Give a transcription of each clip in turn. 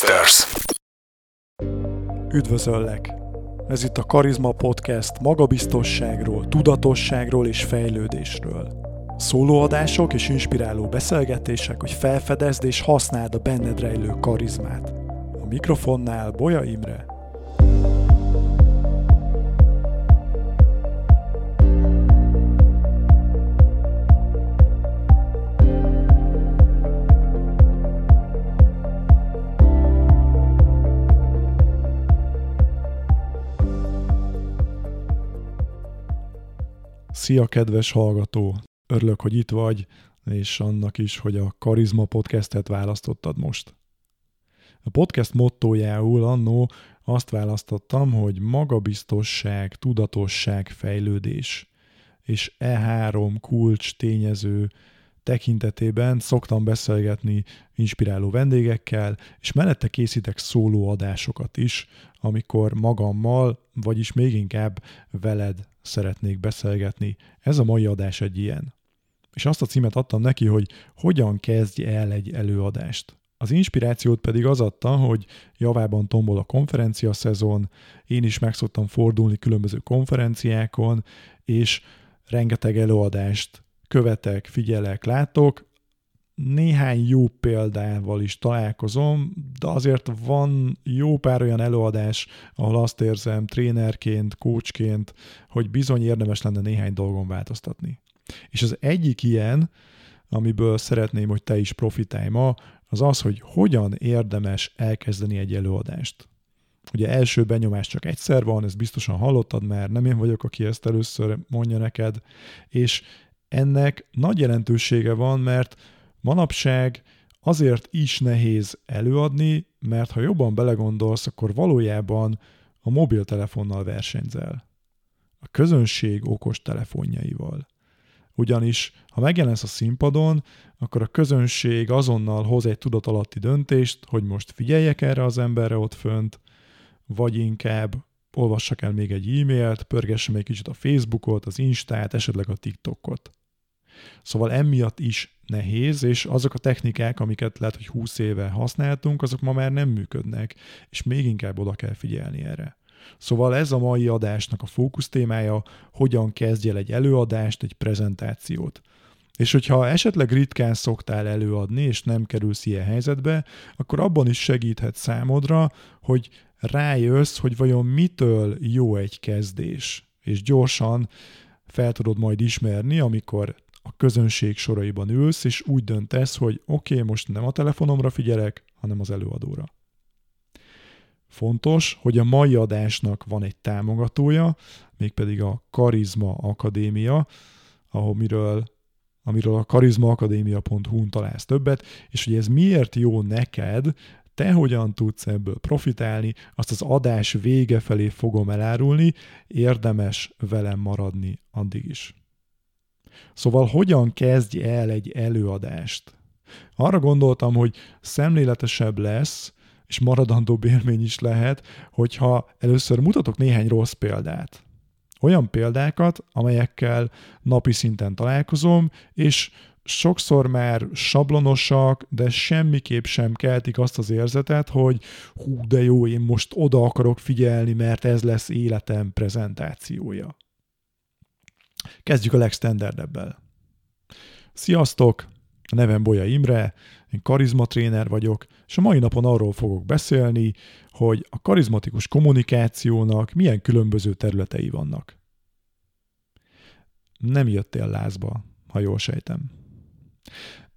Podcasters. Üdvözöllek! Ez itt a Karizma Podcast magabiztosságról, tudatosságról és fejlődésről. Szólóadások és inspiráló beszélgetések, hogy felfedezd és használd a benned rejlő karizmát. A mikrofonnál Boja Imre. Szia, kedves hallgató! Örülök, hogy itt vagy, és annak is, hogy a Karizma podcastet választottad most. A podcast mottójául annó azt választottam, hogy magabiztosság, tudatosság, fejlődés. És e három kulcs tényező tekintetében szoktam beszélgetni inspiráló vendégekkel, és mellette készítek szólóadásokat is, amikor magammal, vagyis még inkább veled szeretnék beszélgetni. Ez a mai adás egy ilyen. És azt a címet adtam neki, hogy hogyan kezdj el egy előadást. Az inspirációt pedig az adta, hogy javában tombol a konferencia szezon, én is meg szoktam fordulni különböző konferenciákon, és rengeteg előadást követek, figyelek, látok, néhány jó példával is találkozom, de azért van jó pár olyan előadás, ahol azt érzem trénerként, coachként, hogy bizony érdemes lenne néhány dolgon változtatni. És az egyik ilyen, amiből szeretném, hogy te is profitálj ma, az az, hogy hogyan érdemes elkezdeni egy előadást. Ugye első benyomás csak egyszer van, ezt biztosan hallottad, mert nem én vagyok, aki ezt először mondja neked, és ennek nagy jelentősége van, mert manapság azért is nehéz előadni, mert ha jobban belegondolsz, akkor valójában a mobiltelefonnal versenyzel. A közönség okos telefonjaival. Ugyanis, ha megjelensz a színpadon, akkor a közönség azonnal hoz egy tudatalatti döntést, hogy most figyeljek erre az emberre ott fönt, vagy inkább olvassak el még egy e-mailt, pörgessem egy kicsit a Facebookot, az Instát, esetleg a TikTokot. Szóval emiatt is nehéz, és azok a technikák, amiket lehet, hogy 20 éve használtunk, azok ma már nem működnek, és még inkább oda kell figyelni erre. Szóval ez a mai adásnak a fókusz témája, hogyan kezdj el egy előadást, egy prezentációt. És hogyha esetleg ritkán szoktál előadni, és nem kerülsz ilyen helyzetbe, akkor abban is segíthet számodra, hogy rájössz, hogy vajon mitől jó egy kezdés. És gyorsan fel tudod majd ismerni, amikor a közönség soraiban ülsz, és úgy döntesz, hogy oké, okay, most nem a telefonomra figyelek, hanem az előadóra. Fontos, hogy a mai adásnak van egy támogatója, mégpedig a Karizma Akadémia, ahol miről, amiről a karizmaakadémia.hu-n találsz többet, és hogy ez miért jó neked, te hogyan tudsz ebből profitálni, azt az adás vége felé fogom elárulni, érdemes velem maradni addig is. Szóval hogyan kezdj el egy előadást? Arra gondoltam, hogy szemléletesebb lesz, és maradandó élmény is lehet, hogyha először mutatok néhány rossz példát. Olyan példákat, amelyekkel napi szinten találkozom, és sokszor már sablonosak, de semmiképp sem keltik azt az érzetet, hogy hú, de jó, én most oda akarok figyelni, mert ez lesz életem prezentációja. Kezdjük a legstandardebbel. Sziasztok! A nevem Bolya Imre, én karizmatréner vagyok, és a mai napon arról fogok beszélni, hogy a karizmatikus kommunikációnak milyen különböző területei vannak. Nem jöttél lázba, ha jól sejtem.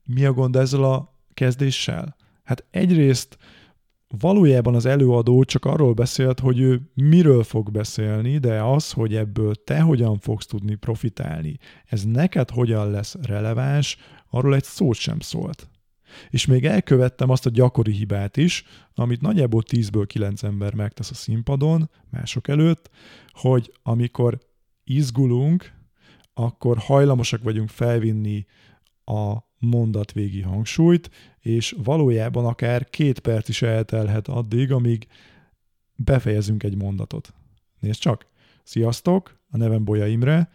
Mi a gond ezzel a kezdéssel? Hát egyrészt valójában az előadó csak arról beszélt, hogy ő miről fog beszélni, de az, hogy ebből te hogyan fogsz tudni profitálni, ez neked hogyan lesz releváns, arról egy szót sem szólt. És még elkövettem azt a gyakori hibát is, amit nagyjából 10-ből 9 ember megtesz a színpadon, mások előtt, hogy amikor izgulunk, akkor hajlamosak vagyunk felvinni a mondat végi hangsúlyt, és valójában akár két perc is eltelhet addig, amíg befejezünk egy mondatot. Nézd csak! Sziasztok! A nevem Bolya Imre,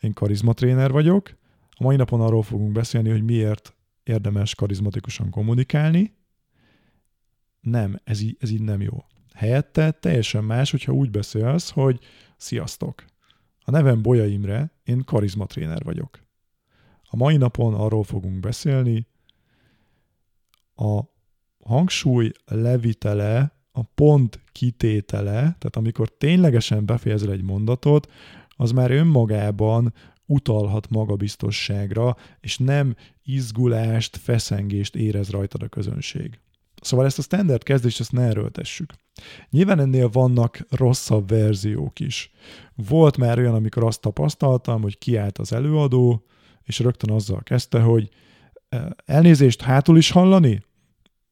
én karizmatréner vagyok. A mai napon arról fogunk beszélni, hogy miért érdemes karizmatikusan kommunikálni. Nem, ez így, ez így nem jó. Helyette teljesen más, hogyha úgy beszélsz, hogy sziasztok. A nevem Bolya Imre, én karizmatréner vagyok. A mai napon arról fogunk beszélni, a hangsúly levitele, a pont kitétele, tehát amikor ténylegesen befejezel egy mondatot, az már önmagában utalhat magabiztosságra, és nem izgulást, feszengést érez rajtad a közönség. Szóval ezt a standard kezdést ezt ne erőltessük. Nyilván ennél vannak rosszabb verziók is. Volt már olyan, amikor azt tapasztaltam, hogy kiállt az előadó, és rögtön azzal kezdte, hogy elnézést hátul is hallani?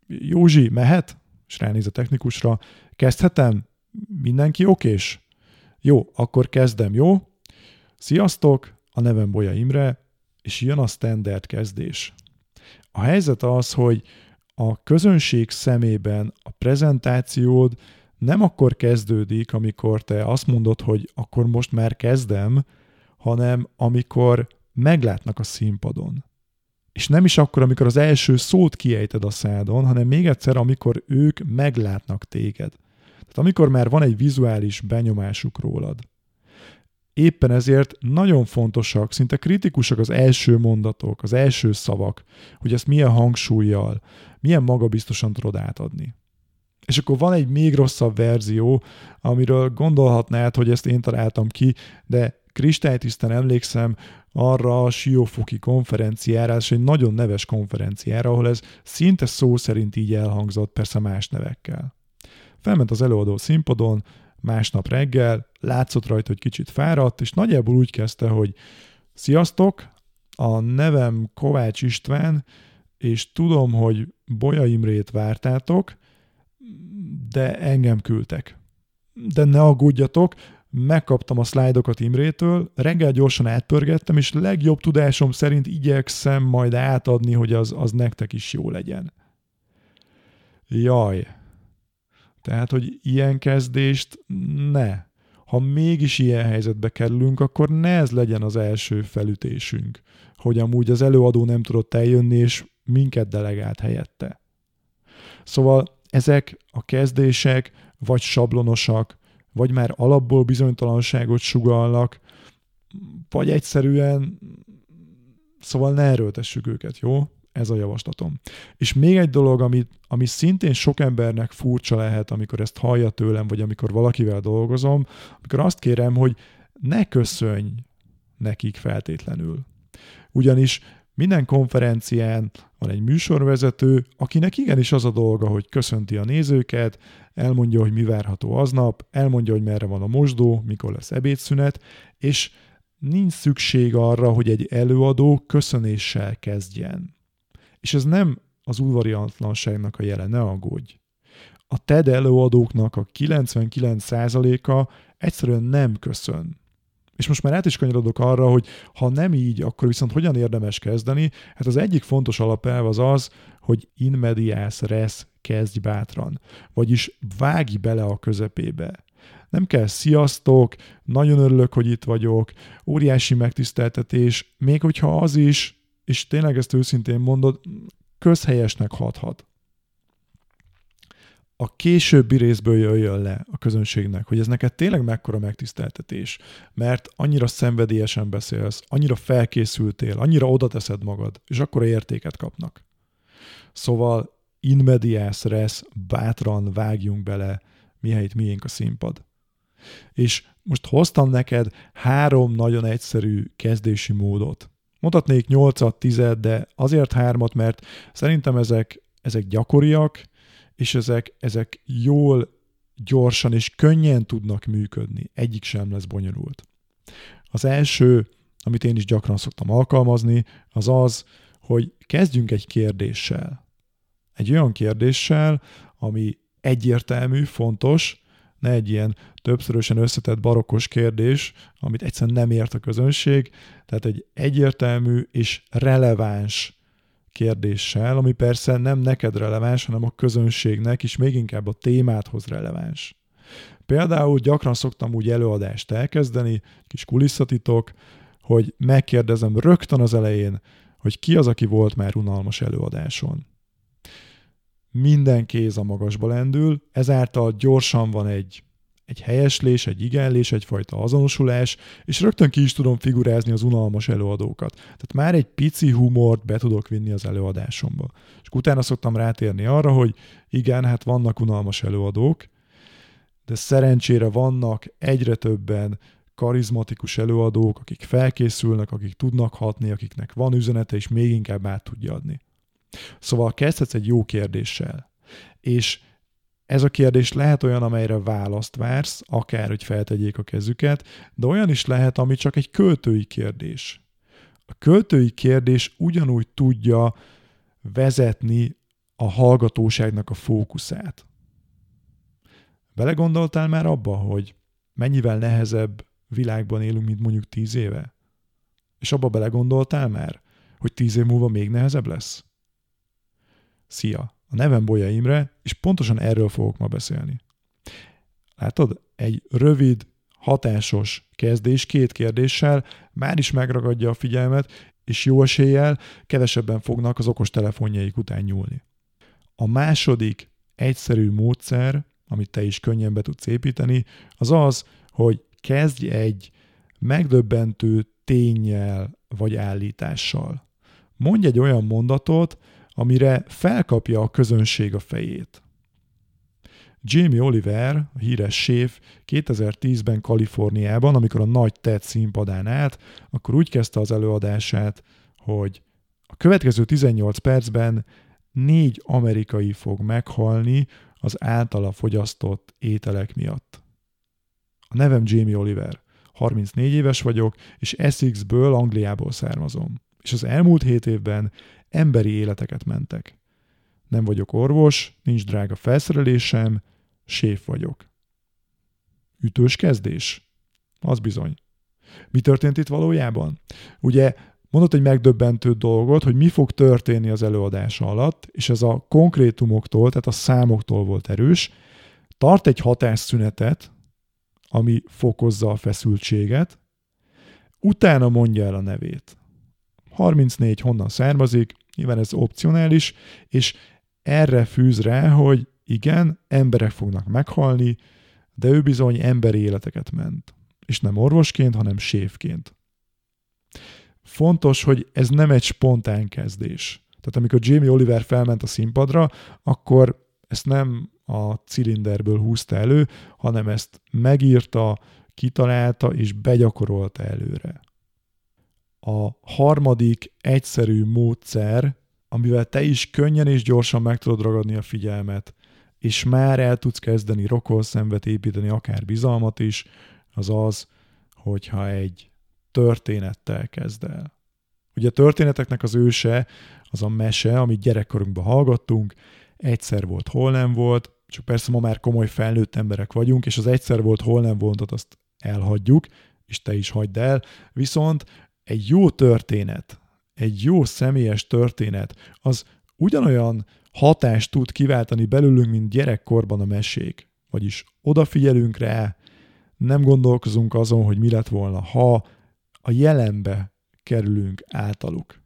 Józsi, mehet? És ránéz a technikusra. Kezdhetem? Mindenki okés? Jó, akkor kezdem, jó? Sziasztok, a nevem Bolya Imre, és jön a standard kezdés. A helyzet az, hogy a közönség szemében a prezentációd nem akkor kezdődik, amikor te azt mondod, hogy akkor most már kezdem, hanem amikor meglátnak a színpadon. És nem is akkor, amikor az első szót kiejted a szádon, hanem még egyszer, amikor ők meglátnak téged. Tehát amikor már van egy vizuális benyomásuk rólad. Éppen ezért nagyon fontosak, szinte kritikusak az első mondatok, az első szavak, hogy ezt milyen hangsúlyjal, milyen magabiztosan tudod átadni. És akkor van egy még rosszabb verzió, amiről gondolhatnád, hogy ezt én találtam ki, de kristálytisztán emlékszem arra a Siófoki konferenciára, és egy nagyon neves konferenciára, ahol ez szinte szó szerint így elhangzott, persze más nevekkel. Felment az előadó színpadon, másnap reggel, látszott rajta, hogy kicsit fáradt, és nagyjából úgy kezdte, hogy sziasztok, a nevem Kovács István, és tudom, hogy Bolya Imrét vártátok, de engem küldtek. De ne aggódjatok, megkaptam a szlájdokat Imrétől, reggel gyorsan átpörgettem, és legjobb tudásom szerint igyekszem majd átadni, hogy az, az nektek is jó legyen. Jaj. Tehát, hogy ilyen kezdést ne. Ha mégis ilyen helyzetbe kerülünk, akkor ne ez legyen az első felütésünk, hogy amúgy az előadó nem tudott eljönni, és minket delegált helyette. Szóval ezek a kezdések vagy sablonosak, vagy már alapból bizonytalanságot sugallnak, vagy egyszerűen, szóval ne erőltessük őket, jó? Ez a javaslatom. És még egy dolog, ami, ami szintén sok embernek furcsa lehet, amikor ezt hallja tőlem, vagy amikor valakivel dolgozom, amikor azt kérem, hogy ne köszönj nekik feltétlenül. Ugyanis minden konferencián van egy műsorvezető, akinek igenis az a dolga, hogy köszönti a nézőket, elmondja, hogy mi várható aznap, elmondja, hogy merre van a mosdó, mikor lesz ebédszünet, és nincs szükség arra, hogy egy előadó köszönéssel kezdjen. És ez nem az udvariatlanságnak a jele, ne aggódj. A TED előadóknak a 99%-a egyszerűen nem köszön. És most már át is kanyarodok arra, hogy ha nem így, akkor viszont hogyan érdemes kezdeni? Hát az egyik fontos alapelv az az, hogy in medias res, kezdj bátran. Vagyis vágj bele a közepébe. Nem kell sziasztok, nagyon örülök, hogy itt vagyok, óriási megtiszteltetés, még hogyha az is, és tényleg ezt őszintén mondod, közhelyesnek hathat a későbbi részből jöjjön le a közönségnek, hogy ez neked tényleg mekkora megtiszteltetés, mert annyira szenvedélyesen beszélsz, annyira felkészültél, annyira oda teszed magad, és akkor értéket kapnak. Szóval in medias res, bátran vágjunk bele, mihelyt miénk a színpad. És most hoztam neked három nagyon egyszerű kezdési módot. Mondhatnék nyolcat, tized, de azért hármat, mert szerintem ezek, ezek gyakoriak, és ezek, ezek jól, gyorsan és könnyen tudnak működni. Egyik sem lesz bonyolult. Az első, amit én is gyakran szoktam alkalmazni, az az, hogy kezdjünk egy kérdéssel. Egy olyan kérdéssel, ami egyértelmű, fontos, ne egy ilyen többszörösen összetett barokkos kérdés, amit egyszerűen nem ért a közönség, tehát egy egyértelmű és releváns kérdéssel, ami persze nem neked releváns, hanem a közönségnek, és még inkább a témádhoz releváns. Például gyakran szoktam úgy előadást elkezdeni, kis kulisszatitok, hogy megkérdezem rögtön az elején, hogy ki az, aki volt már unalmas előadáson. minden kéz a magasba lendül, ezáltal gyorsan van egy, egy helyeslés, egy igenlés, egyfajta azonosulás, és rögtön ki is tudom figurázni az unalmas előadókat. Tehát már egy pici humort be tudok vinni az előadásomba. És utána szoktam rátérni arra, hogy igen, hát vannak unalmas előadók, de szerencsére vannak egyre többen karizmatikus előadók, akik felkészülnek, akik tudnak hatni, akiknek van üzenete, és még inkább át tudja adni. Szóval kezdhetsz egy jó kérdéssel, és ez a kérdés lehet olyan, amelyre választ vársz, akár hogy feltegyék a kezüket, de olyan is lehet, ami csak egy költői kérdés. A költői kérdés ugyanúgy tudja vezetni a hallgatóságnak a fókuszát. Belegondoltál már abba, hogy mennyivel nehezebb világban élünk, mint mondjuk tíz éve? És abba belegondoltál már, hogy tíz év múlva még nehezebb lesz? Szia! A nevem Bolya Imre, és pontosan erről fogok ma beszélni. Látod? Egy rövid, hatásos kezdés két kérdéssel már is megragadja a figyelmet, és jó eséllyel kevesebben fognak az okos telefonjaik után nyúlni. A második egyszerű módszer, amit te is könnyen be tudsz építeni, az az, hogy kezdj egy megdöbbentő tényel vagy állítással. Mondj egy olyan mondatot, amire felkapja a közönség a fejét. Jamie Oliver, a híres séf 2010-ben Kaliforniában, amikor a nagy TED színpadán állt, akkor úgy kezdte az előadását, hogy a következő 18 percben négy amerikai fog meghalni az általa fogyasztott ételek miatt. A nevem Jamie Oliver. 34 éves vagyok, és Essexből, Angliából származom. És az elmúlt hét évben emberi életeket mentek. Nem vagyok orvos, nincs drága felszerelésem, séf vagyok. Ütős kezdés? Az bizony. Mi történt itt valójában? Ugye mondott egy megdöbbentő dolgot, hogy mi fog történni az előadása alatt, és ez a konkrétumoktól, tehát a számoktól volt erős. Tart egy hatásszünetet, ami fokozza a feszültséget, utána mondja el a nevét. 34 honnan származik, nyilván ez opcionális, és erre fűz rá, hogy igen, emberek fognak meghalni, de ő bizony emberi életeket ment. És nem orvosként, hanem séfként. Fontos, hogy ez nem egy spontán kezdés. Tehát amikor Jamie Oliver felment a színpadra, akkor ezt nem a cilinderből húzta elő, hanem ezt megírta, kitalálta és begyakorolta előre a harmadik egyszerű módszer, amivel te is könnyen és gyorsan meg tudod ragadni a figyelmet, és már el tudsz kezdeni szemvet építeni, akár bizalmat is, az az, hogyha egy történettel kezd el. Ugye a történeteknek az őse az a mese, amit gyerekkorunkban hallgattunk, egyszer volt, hol nem volt, csak persze ma már komoly felnőtt emberek vagyunk, és az egyszer volt, hol nem voltat azt elhagyjuk, és te is hagyd el, viszont egy jó történet, egy jó személyes történet, az ugyanolyan hatást tud kiváltani belőlünk, mint gyerekkorban a mesék. Vagyis odafigyelünk rá, nem gondolkozunk azon, hogy mi lett volna, ha a jelenbe kerülünk általuk.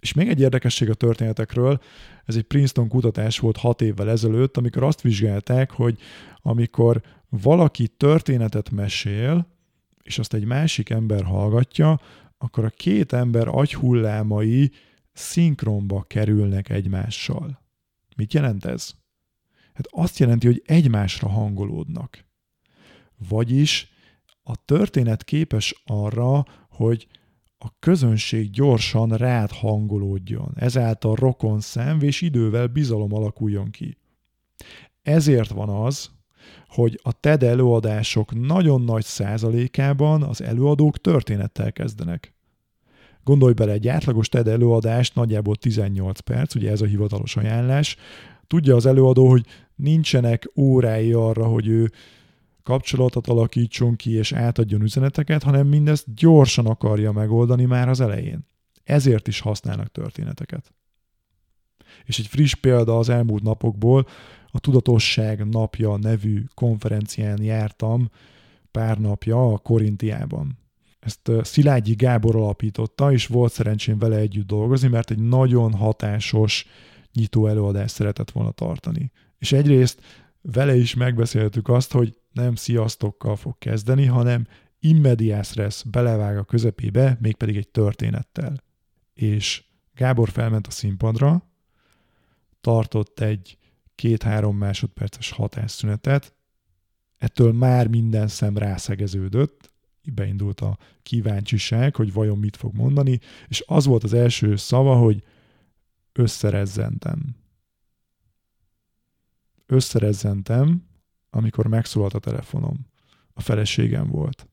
És még egy érdekesség a történetekről, ez egy Princeton kutatás volt hat évvel ezelőtt, amikor azt vizsgálták, hogy amikor valaki történetet mesél, és azt egy másik ember hallgatja, akkor a két ember agyhullámai szinkronba kerülnek egymással. Mit jelent ez? Hát azt jelenti, hogy egymásra hangolódnak. Vagyis a történet képes arra, hogy a közönség gyorsan rád hangolódjon, ezáltal rokon szemv és idővel bizalom alakuljon ki. Ezért van az, hogy a TED előadások nagyon nagy százalékában az előadók történettel kezdenek. Gondolj bele, egy átlagos TED előadást nagyjából 18 perc, ugye ez a hivatalos ajánlás. Tudja az előadó, hogy nincsenek órái arra, hogy ő kapcsolatot alakítson ki és átadjon üzeneteket, hanem mindezt gyorsan akarja megoldani már az elején. Ezért is használnak történeteket. És egy friss példa az elmúlt napokból, a Tudatosság napja nevű konferencián jártam pár napja a Korintiában. Ezt Szilágyi Gábor alapította, és volt szerencsém vele együtt dolgozni, mert egy nagyon hatásos nyitó előadást szeretett volna tartani. És egyrészt vele is megbeszéltük azt, hogy nem sziasztokkal fog kezdeni, hanem immediás lesz, belevág a közepébe, mégpedig egy történettel. És Gábor felment a színpadra, tartott egy két-három másodperces hatásszünetet, ettől már minden szem rászegeződött, beindult a kíváncsiság, hogy vajon mit fog mondani, és az volt az első szava, hogy összerezzentem. Összerezzentem, amikor megszólalt a telefonom. A feleségem volt.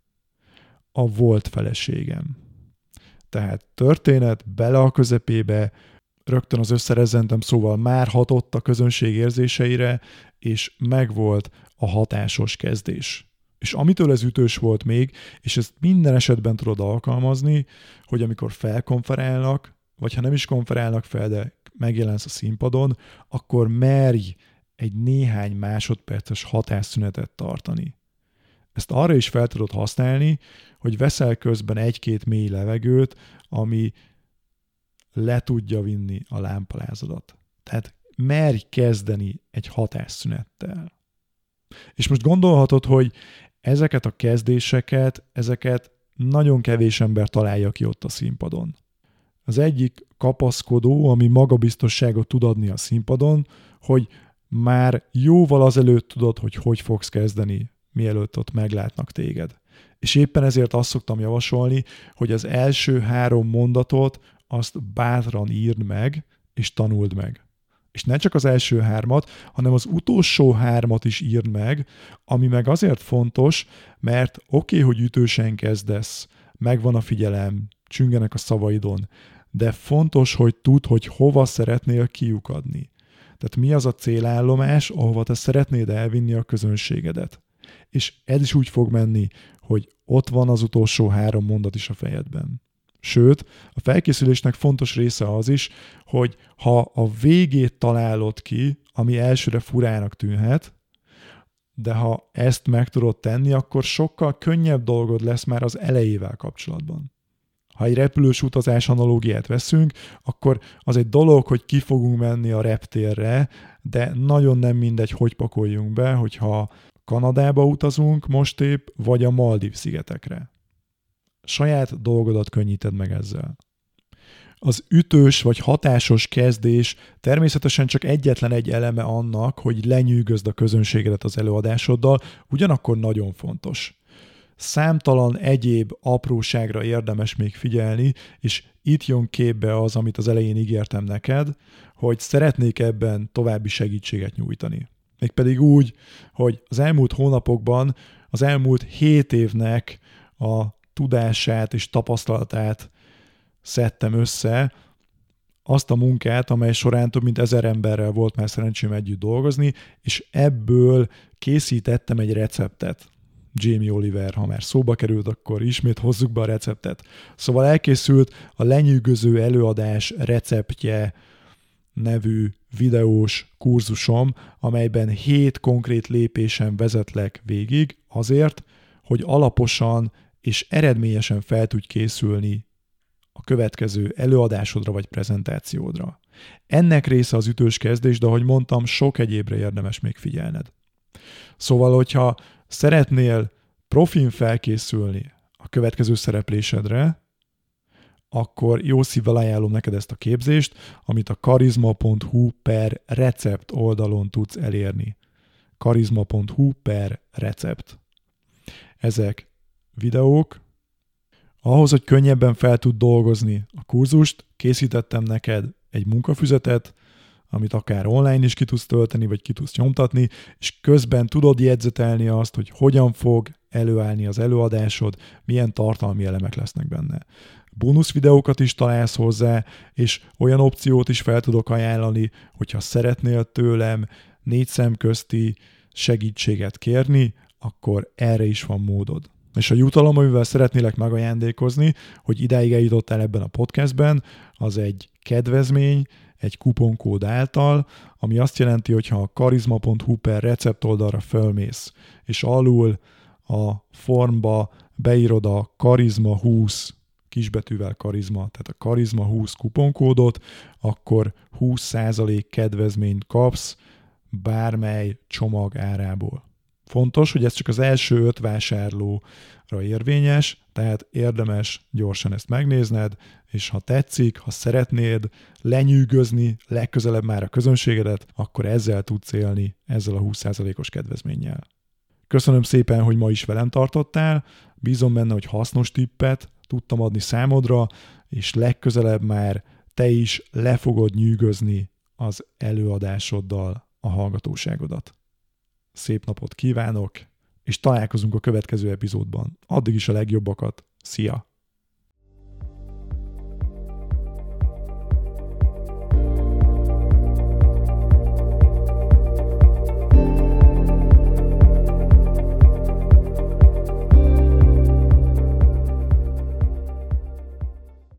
A volt feleségem. Tehát történet bele a közepébe, rögtön az összerezzentem, szóval már hatott a közönség érzéseire, és megvolt a hatásos kezdés. És amitől ez ütős volt még, és ezt minden esetben tudod alkalmazni, hogy amikor felkonferálnak, vagy ha nem is konferálnak fel, de megjelensz a színpadon, akkor merj egy néhány másodperces hatásszünetet tartani. Ezt arra is fel tudod használni, hogy veszel közben egy-két mély levegőt, ami le tudja vinni a lámpalázodat. Tehát merj kezdeni egy hatásszünettel. És most gondolhatod, hogy ezeket a kezdéseket, ezeket nagyon kevés ember találja ki ott a színpadon. Az egyik kapaszkodó, ami magabiztosságot tud adni a színpadon, hogy már jóval azelőtt tudod, hogy hogy fogsz kezdeni, mielőtt ott meglátnak téged. És éppen ezért azt szoktam javasolni, hogy az első három mondatot azt bátran írd meg, és tanuld meg. És ne csak az első hármat, hanem az utolsó hármat is írd meg, ami meg azért fontos, mert oké, okay, hogy ütősen kezdesz, megvan a figyelem, csüngenek a szavaidon, de fontos, hogy tudd, hogy hova szeretnél kiukadni. Tehát mi az a célállomás, ahova te szeretnéd elvinni a közönségedet. És ez is úgy fog menni, hogy ott van az utolsó három mondat is a fejedben. Sőt, a felkészülésnek fontos része az is, hogy ha a végét találod ki, ami elsőre furának tűnhet, de ha ezt meg tudod tenni, akkor sokkal könnyebb dolgod lesz már az elejével kapcsolatban. Ha egy repülős utazás analógiát veszünk, akkor az egy dolog, hogy ki fogunk menni a reptérre, de nagyon nem mindegy, hogy pakoljunk be, hogyha Kanadába utazunk most épp, vagy a Maldív szigetekre. Saját dolgodat könnyíted meg ezzel. Az ütős vagy hatásos kezdés természetesen csak egyetlen egy eleme annak, hogy lenyűgözd a közönségedet az előadásoddal, ugyanakkor nagyon fontos. Számtalan egyéb apróságra érdemes még figyelni, és itt jön képbe az, amit az elején ígértem neked, hogy szeretnék ebben további segítséget nyújtani. Mégpedig úgy, hogy az elmúlt hónapokban, az elmúlt hét évnek a tudását és tapasztalatát szedtem össze, azt a munkát, amely során több mint ezer emberrel volt már szerencsém együtt dolgozni, és ebből készítettem egy receptet. Jamie Oliver, ha már szóba került, akkor ismét hozzuk be a receptet. Szóval elkészült a lenyűgöző előadás receptje nevű videós kurzusom, amelyben hét konkrét lépésen vezetlek végig azért, hogy alaposan és eredményesen fel tudj készülni a következő előadásodra vagy prezentációdra. Ennek része az ütős kezdés, de ahogy mondtam, sok egyébre érdemes még figyelned. Szóval, hogyha szeretnél profin felkészülni a következő szereplésedre, akkor jó szívvel ajánlom neked ezt a képzést, amit a karizma.hu per recept oldalon tudsz elérni. karizma.hu per recept. Ezek videók, ahhoz, hogy könnyebben fel tud dolgozni a kurzust, készítettem neked egy munkafüzetet, amit akár online is ki tudsz tölteni, vagy ki tudsz nyomtatni, és közben tudod jegyzetelni azt, hogy hogyan fog előállni az előadásod, milyen tartalmi elemek lesznek benne. Bónusz videókat is találsz hozzá, és olyan opciót is fel tudok ajánlani, hogyha szeretnél tőlem négy szem közti segítséget kérni, akkor erre is van módod. És a jutalom, amivel szeretnélek megajándékozni, hogy idáig eljutottál ebben a podcastben, az egy kedvezmény, egy kuponkód által, ami azt jelenti, hogy ha a karizma.hu per recept oldalra fölmész, és alul a formba beírod a karizma 20 kisbetűvel karizma, tehát a karizma 20 kuponkódot, akkor 20% kedvezményt kapsz bármely csomag árából. Fontos, hogy ez csak az első öt vásárlóra érvényes, tehát érdemes gyorsan ezt megnézned, és ha tetszik, ha szeretnéd lenyűgözni legközelebb már a közönségedet, akkor ezzel tudsz élni, ezzel a 20%-os kedvezménnyel. Köszönöm szépen, hogy ma is velem tartottál, bízom benne, hogy hasznos tippet tudtam adni számodra, és legközelebb már te is le fogod nyűgözni az előadásoddal a hallgatóságodat. Szép napot kívánok, és találkozunk a következő epizódban. Addig is a legjobbakat. Szia!